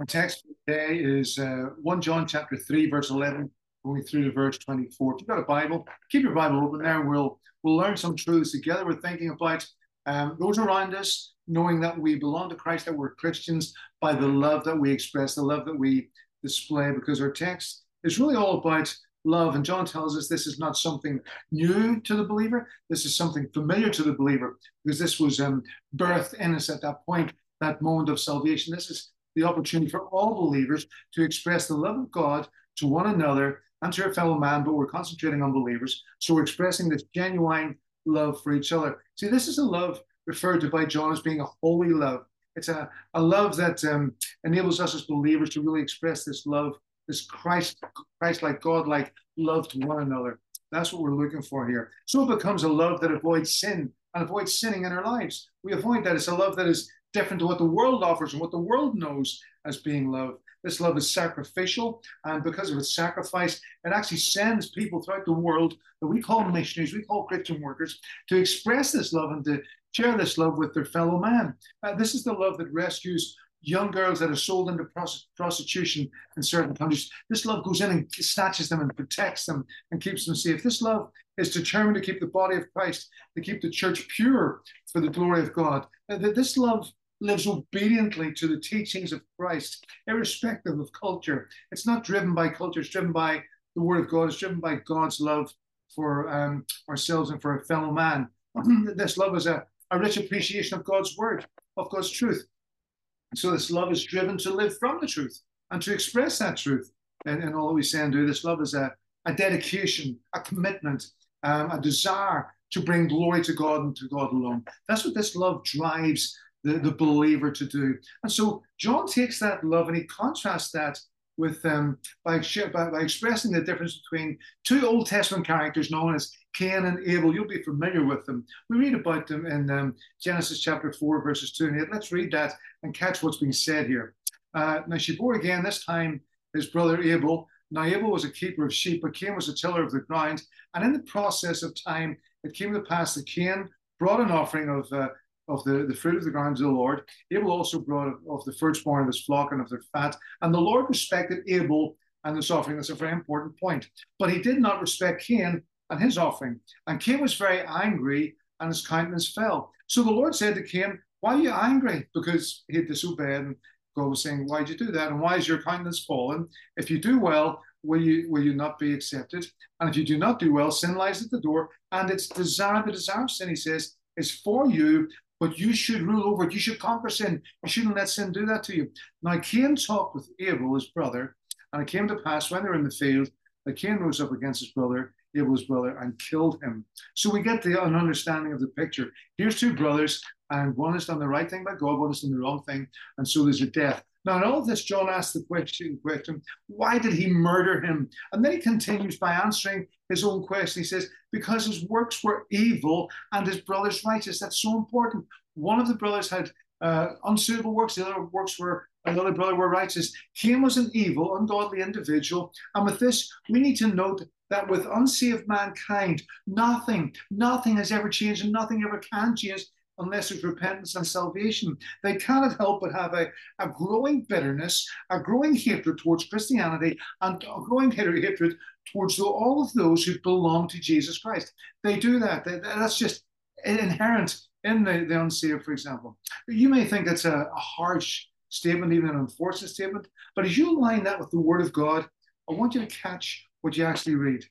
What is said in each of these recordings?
Our text today is uh, 1 John chapter 3, verse 11, going through to verse 24. If you've got a Bible, keep your Bible open there and we'll, we'll learn some truths together. We're thinking about um, those around us, knowing that we belong to Christ, that we're Christians by the love that we express, the love that we display, because our text is really all about love. And John tells us this is not something new to the believer, this is something familiar to the believer, because this was um, birthed in us at that point, that moment of salvation. This is the opportunity for all believers to express the love of God to one another and to a fellow man, but we're concentrating on believers. So we're expressing this genuine love for each other. See, this is a love referred to by John as being a holy love. It's a, a love that um, enables us as believers to really express this love, this Christ, Christ-like, God-like love to one another. That's what we're looking for here. So it becomes a love that avoids sin and avoids sinning in our lives. We avoid that. It's a love that is different to what the world offers and what the world knows as being love. This love is sacrificial, and because of its sacrifice, it actually sends people throughout the world that we call missionaries, we call Christian workers, to express this love and to share this love with their fellow man. Uh, this is the love that rescues young girls that are sold into prostitution in certain countries. This love goes in and snatches them and protects them and keeps them safe. This love is determined to keep the body of Christ, to keep the church pure for the glory of God. Uh, this love lives obediently to the teachings of Christ, irrespective of culture. It's not driven by culture, it's driven by the Word of God, it's driven by God's love for um, ourselves and for a fellow man. this love is a, a rich appreciation of God's Word, of God's truth. So this love is driven to live from the truth and to express that truth in all that we say and do. This love is a, a dedication, a commitment, um, a desire to bring glory to God and to God alone. That's what this love drives the, the believer to do. And so John takes that love and he contrasts that with um, by, by, by expressing the difference between two Old Testament characters known as Cain and Abel. You'll be familiar with them. We read about them in um, Genesis chapter 4, verses 2 and 8. Let's read that and catch what's being said here. Uh, now, she bore again, this time his brother Abel. Now, Abel was a keeper of sheep, but Cain was a tiller of the ground. And in the process of time, it came to pass that Cain brought an offering of uh, of the, the fruit of the ground to the Lord. Abel also brought of the firstborn of his flock and of their fat. And the Lord respected Abel and his offering. That's a very important point. But he did not respect Cain and his offering. And Cain was very angry and his countenance fell. So the Lord said to Cain, Why are you angry? Because he disobeyed. And God was saying, Why'd you do that? And why is your countenance fallen? If you do well, will you will you not be accepted? And if you do not do well, sin lies at the door, and its desire, the desire of sin, he says, is for you, but you should rule over it. You should conquer sin. You shouldn't let sin do that to you. Now, Cain talked with Abel, his brother, and it came to pass when they were in the field that Cain rose up against his brother, Abel's brother, and killed him. So we get the, an understanding of the picture. Here's two brothers, and one has done the right thing by God, one has done the wrong thing, and so there's a death. Now, in all of this, John asks the question, question, why did he murder him? And then he continues by answering his own question. He says, because his works were evil and his brothers righteous. That's so important. One of the brothers had uh, unsuitable works, the other works were another brother were righteous. Cain was an evil, ungodly individual. And with this, we need to note that with unsaved mankind, nothing, nothing has ever changed and nothing ever can change unless there's repentance and salvation. They cannot help but have a, a growing bitterness, a growing hatred towards Christianity, and a growing hatred towards all of those who belong to Jesus Christ. They do that. That's just inherent in the, the unsaved, for example. You may think that's a, a harsh statement, even an unfortunate statement, but as you align that with the Word of God, I want you to catch what you actually read.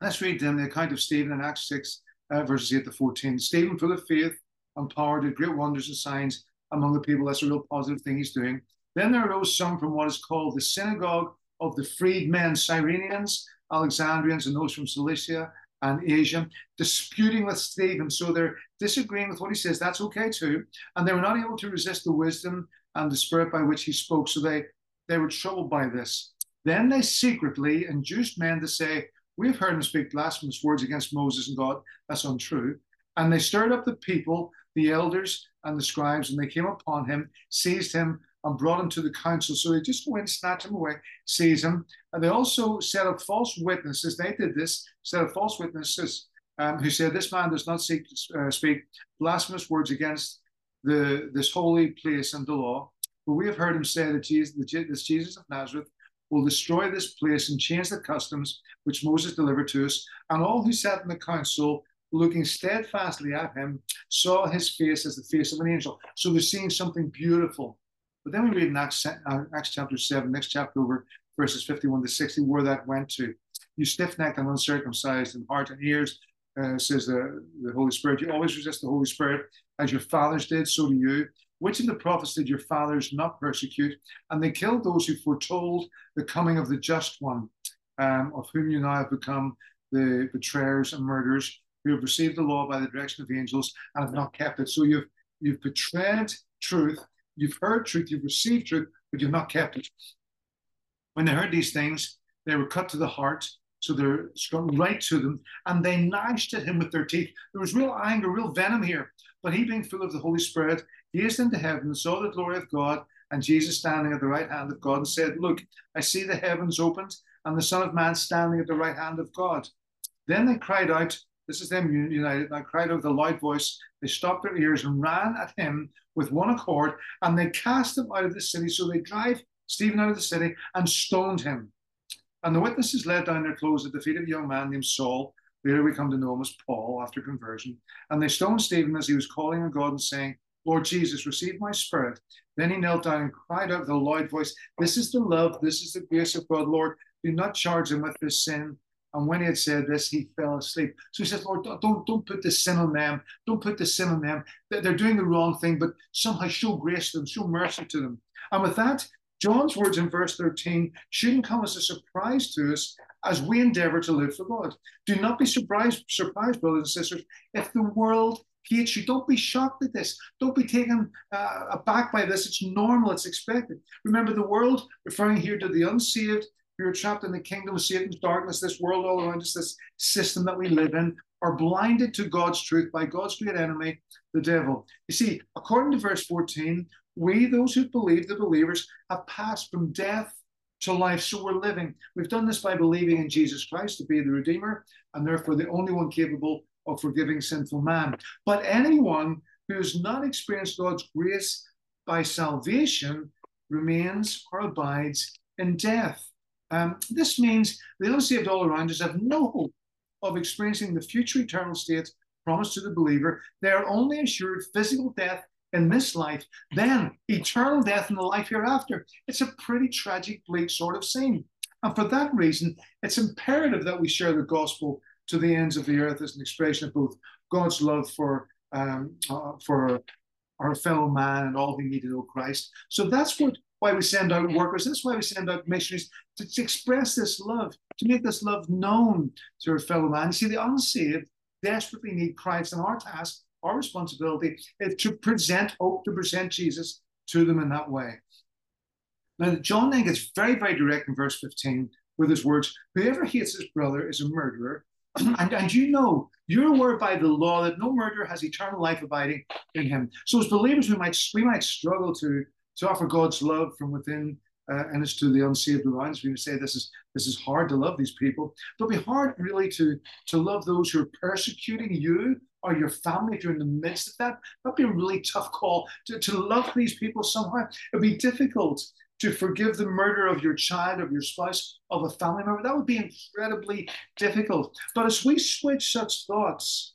Let's read then the account of Stephen in Acts 6, uh, verses 8 to 14. Stephen, full of faith and power, did great wonders and signs among the people. That's a real positive thing he's doing. Then there arose some from what is called the synagogue of the freedmen, Cyrenians, Alexandrians, and those from Cilicia and Asia, disputing with Stephen. So they're disagreeing with what he says. That's okay too. And they were not able to resist the wisdom and the spirit by which he spoke. So they, they were troubled by this. Then they secretly induced men to say, We've heard him speak blasphemous words against Moses and God. That's untrue. And they stirred up the people, the elders and the scribes, and they came upon him, seized him, and brought him to the council. So they just go in, snatch him away, seize him. And they also set up false witnesses. They did this, set up false witnesses um, who said, This man does not seek, uh, speak blasphemous words against the this holy place and the law. But we have heard him say that Jesus, this Jesus of Nazareth will destroy this place and change the customs which Moses delivered to us. And all who sat in the council, looking steadfastly at him, saw his face as the face of an angel. So they're seeing something beautiful. But then we read in Acts, uh, Acts chapter 7, next chapter over verses 51 to 60, where that went to. You stiff necked and uncircumcised in heart and ears, uh, says the, the Holy Spirit. You always resist the Holy Spirit as your fathers did, so do you. Which of the prophets did your fathers not persecute? And they killed those who foretold the coming of the just one, um, of whom you now have become the betrayers and murderers, who have received the law by the direction of the angels and have not kept it. So you've you've betrayed truth, you've heard truth, you've received truth, but you've not kept it. When they heard these things, they were cut to the heart so they're strung right to them, and they gnashed at him with their teeth. There was real anger, real venom here. But he, being full of the Holy Spirit, gazed into heaven saw the glory of God and Jesus standing at the right hand of God and said, Look, I see the heavens opened and the Son of Man standing at the right hand of God. Then they cried out, this is them united, they cried out with a loud voice. They stopped their ears and ran at him with one accord, and they cast him out of the city. So they drive Stephen out of the city and stoned him. And the witnesses laid down their clothes at the feet of a young man named Saul. Later we come to know him as Paul after conversion. And they stoned Stephen as he was calling on God and saying, Lord Jesus, receive my spirit. Then he knelt down and cried out with a loud voice, This is the love, this is the grace of God, Lord. Do not charge him with this sin. And when he had said this, he fell asleep. So he said, Lord, don't, don't put the sin on them. Don't put the sin on them. They're doing the wrong thing, but somehow show grace to them, show mercy to them. And with that, John's words in verse 13 shouldn't come as a surprise to us as we endeavor to live for God. Do not be surprised, surprised, brothers and sisters, if the world you. Don't be shocked at this. Don't be taken uh, aback by this. It's normal, it's expected. Remember, the world, referring here to the unsaved, who are trapped in the kingdom of Satan's darkness, this world all around us, this system that we live in, are blinded to God's truth by God's great enemy, the devil. You see, according to verse 14, we, those who believe, the believers, have passed from death to life. So we're living. We've done this by believing in Jesus Christ to be the Redeemer and therefore the only one capable of forgiving sinful man. But anyone who has not experienced God's grace by salvation remains or abides in death. Um, this means the unsaved all around us have no hope of experiencing the future eternal state promised to the believer. They are only assured physical death in this life, then eternal death in the life hereafter. It's a pretty tragic, bleak sort of scene. And for that reason, it's imperative that we share the gospel to the ends of the earth as an expression of both God's love for um, uh, for our fellow man and all who need to know Christ. So that's what why we send out workers. That's why we send out missionaries to, to express this love, to make this love known to our fellow man. You see, the unsaved desperately need Christ, and our task, our responsibility, is to present hope, to present Jesus to them in that way. Now, John then gets very, very direct in verse 15 with his words Whoever hates his brother is a murderer, and, and you know, you're aware by the law that no murderer has eternal life abiding in him. So as believers, we might we might struggle to to offer God's love from within, uh, and it's to the unsaved around us. We say this is this is hard to love these people. But It'll be hard really to to love those who are persecuting you or your family if you're in the midst of that. That'd be a really tough call to, to love these people somehow. It'd be difficult to forgive the murder of your child, of your spouse, of a family member. That would be incredibly difficult. But as we switch such thoughts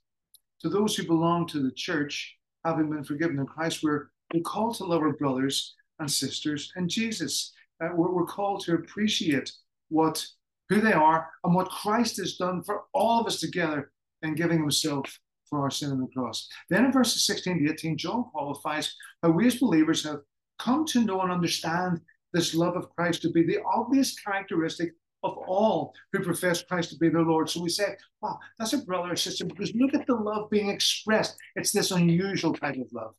to those who belong to the church, having been forgiven in Christ, we're, we're called to love our brothers and sisters and Jesus. Uh, we're, we're called to appreciate what who they are and what Christ has done for all of us together in giving himself for our sin on the cross. Then in verses 16 to 18, John qualifies how we as believers have come to know and understand this love of Christ to be the obvious characteristic of all who profess Christ to be their Lord. So we say, wow, that's a brother or sister, because look at the love being expressed. It's this unusual type of love.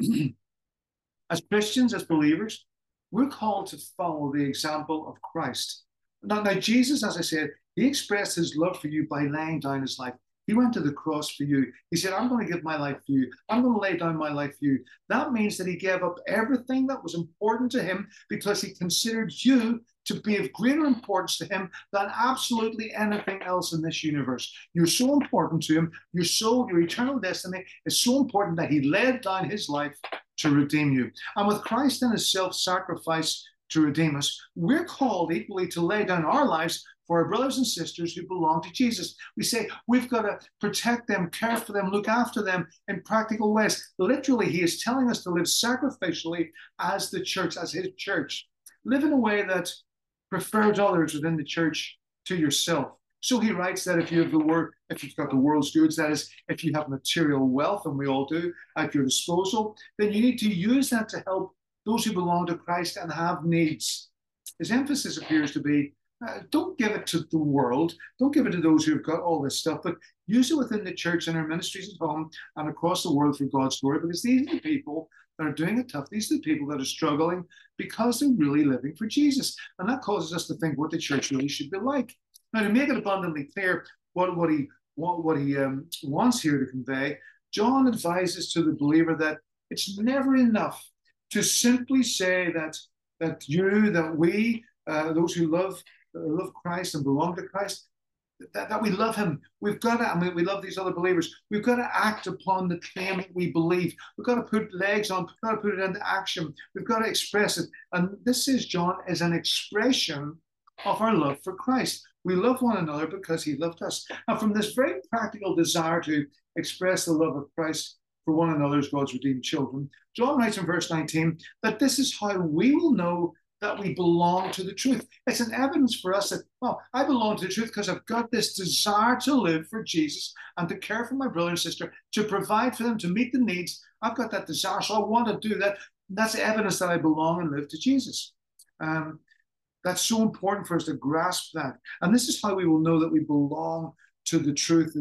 as Christians, as believers, we're called to follow the example of Christ. Now, now, Jesus, as I said, he expressed his love for you by laying down his life. He went to the cross for you. He said, I'm going to give my life for you. I'm going to lay down my life for you. That means that he gave up everything that was important to him because he considered you to be of greater importance to him than absolutely anything else in this universe. You're so important to him. Your soul, your eternal destiny is so important that he laid down his life to redeem you. And with Christ and his self sacrifice to redeem us, we're called equally to lay down our lives for our brothers and sisters who belong to Jesus. We say we've got to protect them, care for them, look after them in practical ways. Literally, he is telling us to live sacrificially as the church, as his church. Live in a way that prefers others within the church to yourself. So he writes that if you have the word, if you've got the world's goods, that is, if you have material wealth, and we all do, at your disposal, then you need to use that to help those who belong to Christ and have needs. His emphasis appears to be uh, don't give it to the world, don't give it to those who've got all this stuff, but use it within the church and our ministries at home and across the world for God's glory, because these are the people that are doing it tough. These are the people that are struggling because they're really living for Jesus. And that causes us to think what the church really should be like. Now, to make it abundantly clear what, what he, what, what he um, wants here to convey, John advises to the believer that it's never enough to simply say that that you, that we, uh, those who love love Christ and belong to Christ, that, that we love him. We've got to, I mean, we love these other believers. We've got to act upon the claim that we believe. We've got to put legs on, we've got to put it into action. We've got to express it. And this is, John, is an expression of our love for Christ. We love one another because he loved us. And from this very practical desire to express the love of Christ for one another as God's redeemed children, John writes in verse 19 that this is how we will know that we belong to the truth. It's an evidence for us that, well, I belong to the truth because I've got this desire to live for Jesus and to care for my brother and sister, to provide for them, to meet the needs. I've got that desire, so I want to do that. That's evidence that I belong and live to Jesus. Um, that's so important for us to grasp that. And this is how we will know that we belong to the truth.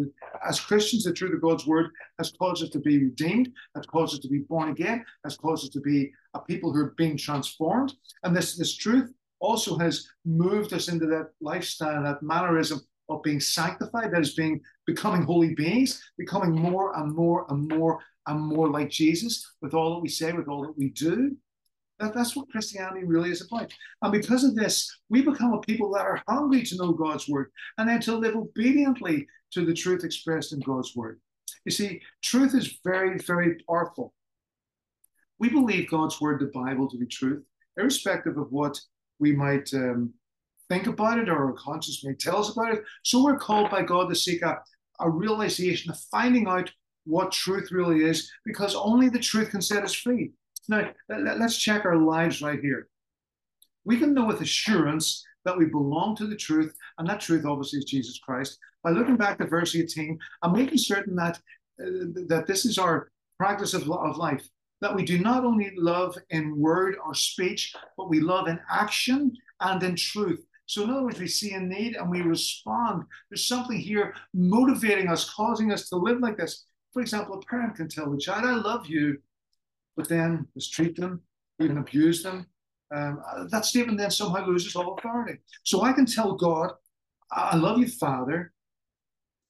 As Christians, the truth of God's word has caused us to be redeemed, has caused us to be born again, has caused us to be a people who are being transformed. And this, this truth also has moved us into that lifestyle, that mannerism of being sanctified, that is being becoming holy beings, becoming more and more and more and more like Jesus with all that we say, with all that we do. That, that's what Christianity really is about. And because of this, we become a people that are hungry to know God's word and then to live obediently to the truth expressed in God's word. You see, truth is very, very powerful. We believe God's word, the Bible, to be truth, irrespective of what we might um, think about it or our conscience may tell us about it. So we're called by God to seek a, a realization of finding out what truth really is, because only the truth can set us free. Now, let's check our lives right here. We can know with assurance that we belong to the truth, and that truth obviously is Jesus Christ, by looking back to verse 18 and making certain that, uh, that this is our practice of, of life, that we do not only love in word or speech, but we love in action and in truth. So, in other words, we see a need and we respond. There's something here motivating us, causing us to live like this. For example, a parent can tell the child, I love you, but then mistreat them, even abuse them, um, that statement then somehow loses all authority. So I can tell God, I love you, Father,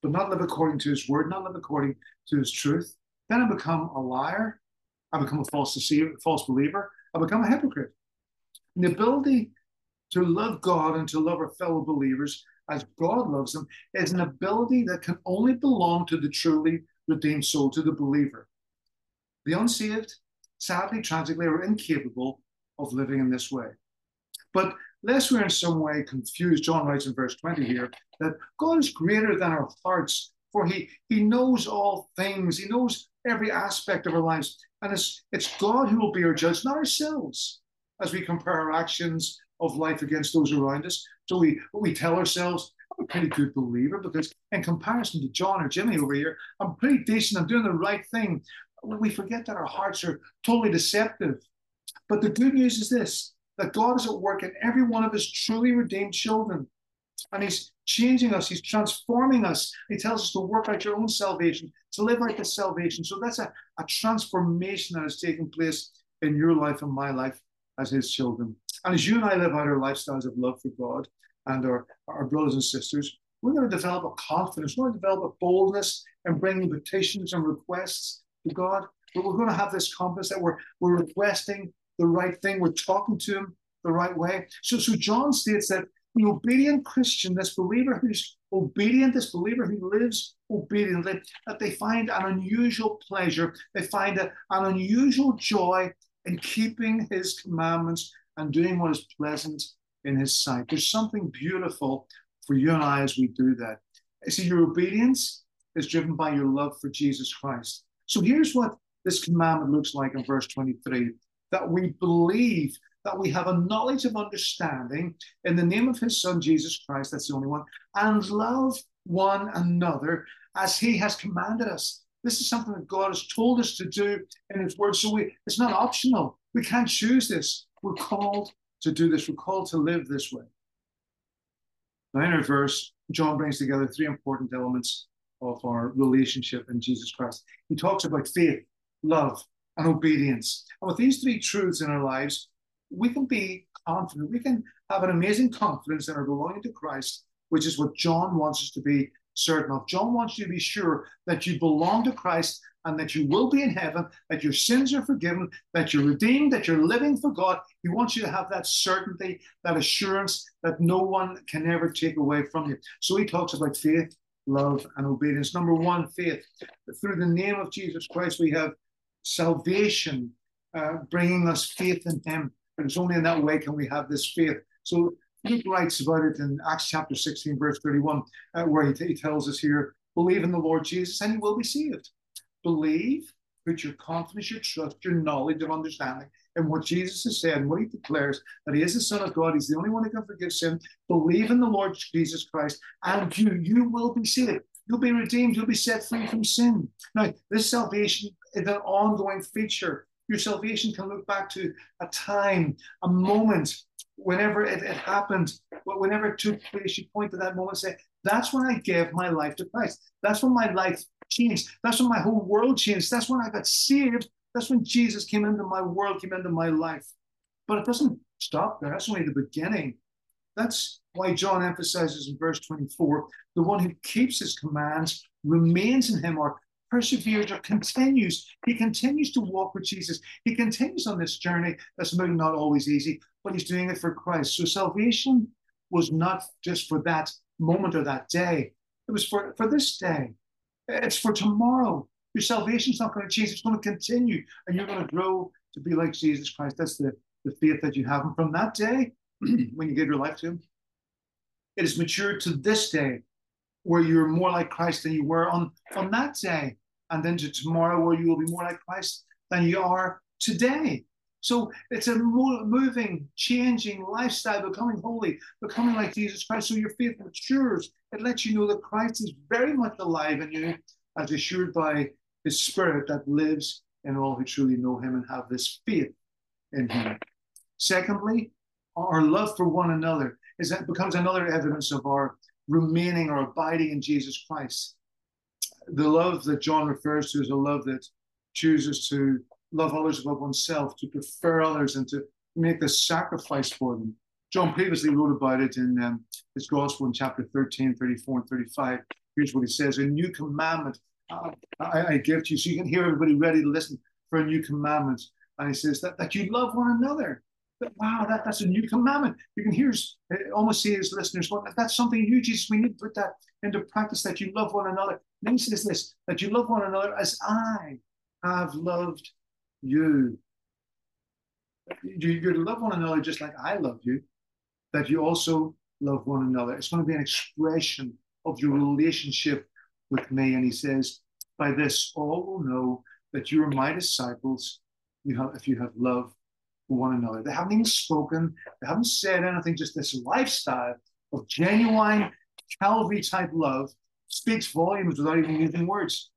but not live according to his word, not live according to his truth. Then I become a liar. I become a false deceiver, false believer. I become a hypocrite. And the ability to love God and to love our fellow believers as God loves them is an ability that can only belong to the truly redeemed soul, to the believer. The unsaved sadly, tragically, are incapable of living in this way. But lest we're in some way confused, John writes in verse 20 here that God is greater than our hearts, for he, he knows all things, He knows every aspect of our lives. And it's, it's God who will be our judge, not ourselves, as we compare our actions of life against those around us. So we, we tell ourselves, I'm a pretty good believer because, in comparison to John or Jimmy over here, I'm pretty decent. I'm doing the right thing we forget that our hearts are totally deceptive. But the good news is this that God is at work in every one of his truly redeemed children. And he's changing us, he's transforming us. He tells us to work out your own salvation, to live out this salvation. So that's a, a transformation that is taking place in your life and my life as his children. And as you and I live out our lifestyles of love for God and our, our brothers and sisters, we're going to develop a confidence, we're going to develop a boldness and bring petitions and requests God, but we're going to have this compass that we're we're requesting the right thing, we're talking to Him the right way. So, so John states that the obedient Christian, this believer who's obedient, this believer who lives obediently, that they find an unusual pleasure, they find a, an unusual joy in keeping his commandments and doing what is pleasant in his sight. There's something beautiful for you and I as we do that. See, your obedience is driven by your love for Jesus Christ. So here's what this commandment looks like in verse 23 that we believe that we have a knowledge of understanding in the name of his son Jesus Christ, that's the only one, and love one another as he has commanded us. This is something that God has told us to do in his word. So we, it's not optional. We can't choose this. We're called to do this. We're called to live this way. Now, in our verse, John brings together three important elements of our relationship in Jesus Christ. He talks about faith, love, and obedience. And with these three truths in our lives, we can be confident. We can have an amazing confidence in our belonging to Christ, which is what John wants us to be certain of. John wants you to be sure that you belong to Christ and that you will be in heaven, that your sins are forgiven, that you're redeemed, that you're living for God. He wants you to have that certainty, that assurance that no one can ever take away from you. So he talks about faith, love, and obedience. Number one, faith. Through the name of Jesus Christ, we have salvation, uh, bringing us faith in Him. And it's only in that way can we have this faith. So Luke writes about it in Acts chapter 16, verse 31, uh, where he, t- he tells us here, believe in the Lord Jesus and you will be saved. Believe, put your confidence, your trust, your knowledge of understanding in what Jesus has said and what he declares that he is the Son of God. He's the only one who can forgive sin. Believe in the Lord Jesus Christ and you, you will be saved. You'll be redeemed. You'll be set free from sin. Now, this salvation is an ongoing feature. Your salvation can look back to a time, a moment, whenever it, it happened, but whenever it took place. You point to that moment and say, That's when I gave my life to Christ. That's when my life changed. That's when my whole world changed. That's when I got saved. That's when Jesus came into my world, came into my life. But it doesn't stop there. That's only the beginning. That's why John emphasizes in verse 24 the one who keeps his commands remains in him or perseveres or continues. He continues to walk with Jesus. He continues on this journey that's maybe not always easy, but he's doing it for Christ. So salvation was not just for that moment or that day, it was for, for this day. It's for tomorrow. Your salvation's not going to change, it's going to continue, and you're going to grow to be like Jesus Christ. That's the, the faith that you have. And from that day, when you gave your life to Him, it has matured to this day where you're more like Christ than you were on, on that day, and then to tomorrow where you will be more like Christ than you are today. So it's a moving, changing lifestyle, becoming holy, becoming like Jesus Christ. So your faith matures. It lets you know that Christ is very much alive in you, as assured by His Spirit that lives in all who truly know Him and have this faith in Him. Secondly, our love for one another is that becomes another evidence of our remaining or abiding in Jesus Christ. The love that John refers to is a love that chooses to love others above oneself, to prefer others, and to make the sacrifice for them. John previously wrote about it in um, his gospel in chapter 13, 34, and 35. Here's what he says A new commandment I, I, give to you. So you can hear everybody ready to listen for a new commandment. And he says that, that you love one another wow, that, that's a new commandment. You can hear, uh, almost see his listeners, well, that's something new, Jesus. We need to put that into practice that you love one another. then he says this, that you love one another as I have loved you. You, you're to love one another just like I love you, that you also love one another. It's going to be an expression of your relationship with me. And he says, by this all will know that you are my disciples you have, if you have love for one another. They haven't even spoken, they haven't said anything, just this lifestyle of genuine Calvary type love speaks volumes without even using words.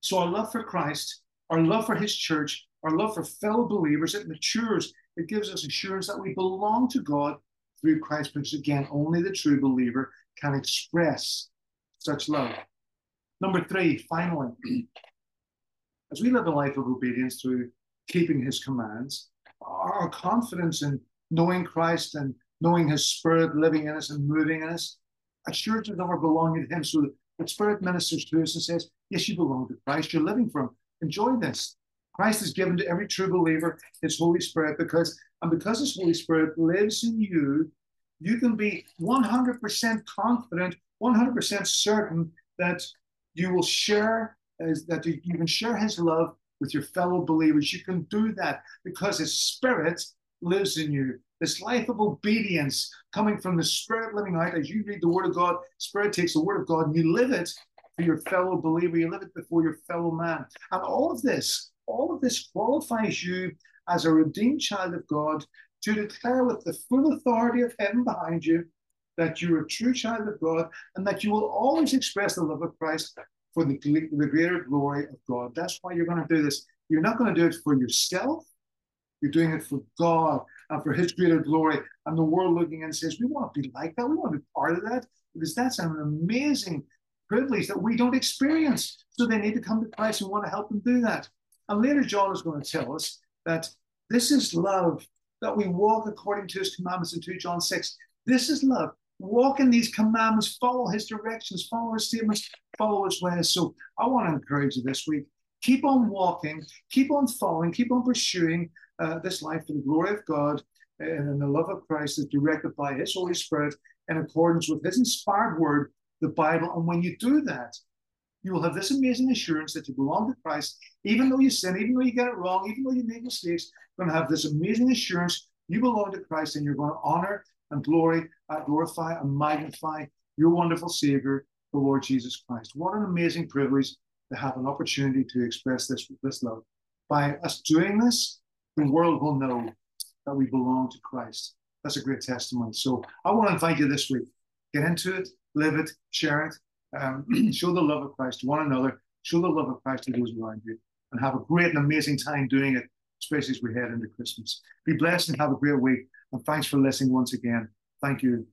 So, our love for Christ, our love for His church, our love for fellow believers, it matures. It gives us assurance that we belong to God through Christ, because again, only the true believer can express such love. Number three, finally, as we live a life of obedience through keeping his commands, our confidence in knowing Christ and knowing his spirit living in us and moving in us assures us of our belonging to him. So the spirit ministers to us and says, Yes, you belong to Christ, you're living for him. Enjoy this. Christ is given to every true believer his Holy Spirit because, and because his Holy Spirit lives in you, you can be 100% confident, 100% certain that you will share, as, that you can share his love with your fellow believers. You can do that because his spirit lives in you. This life of obedience coming from the spirit living out as you read the word of God, spirit takes the word of God and you live it for your fellow believer, you live it before your fellow man. And all of this, all of this qualifies you as a redeemed child of God to declare with the full authority of heaven behind you that you're a true child of God and that you will always express the love of Christ for the, the greater glory of God. That's why you're going to do this. You're not going to do it for yourself. You're doing it for God and for His greater glory. And the world looking and says, we want to be like that. We want to be part of that because that's an amazing privilege that we don't experience. So they need to come to Christ and want to help them do that. And later, John is going to tell us that this is love, that we walk according to his commandments in 2 John 6. This is love. Walk in these commandments, follow his directions, follow his statements, follow his ways. So I want to encourage you this week. Keep on walking, keep on following, keep on pursuing uh, this life for the glory of God and in the love of Christ that's directed by his Holy Spirit in accordance with his inspired word, the Bible. And when you do that, you will have this amazing assurance that you belong to Christ, even though you sin, even though you get it wrong, even though you make mistakes, you're going to have this amazing assurance you belong to Christ and you're going to honor and glory, uh, glorify and magnify your wonderful Savior, the Lord Jesus Christ. What an amazing privilege to have an opportunity to express this, this love. By us doing this, the world will know that we belong to Christ. That's a great testimony. So I want to invite you this week. Get into it, live it, share it, um, show the love of Christ to one another, show the love of Christ to those around you, and have a great and amazing time doing it, especially as we head into Christmas. Be blessed and have a great week. And thanks for listening once again. Thank you.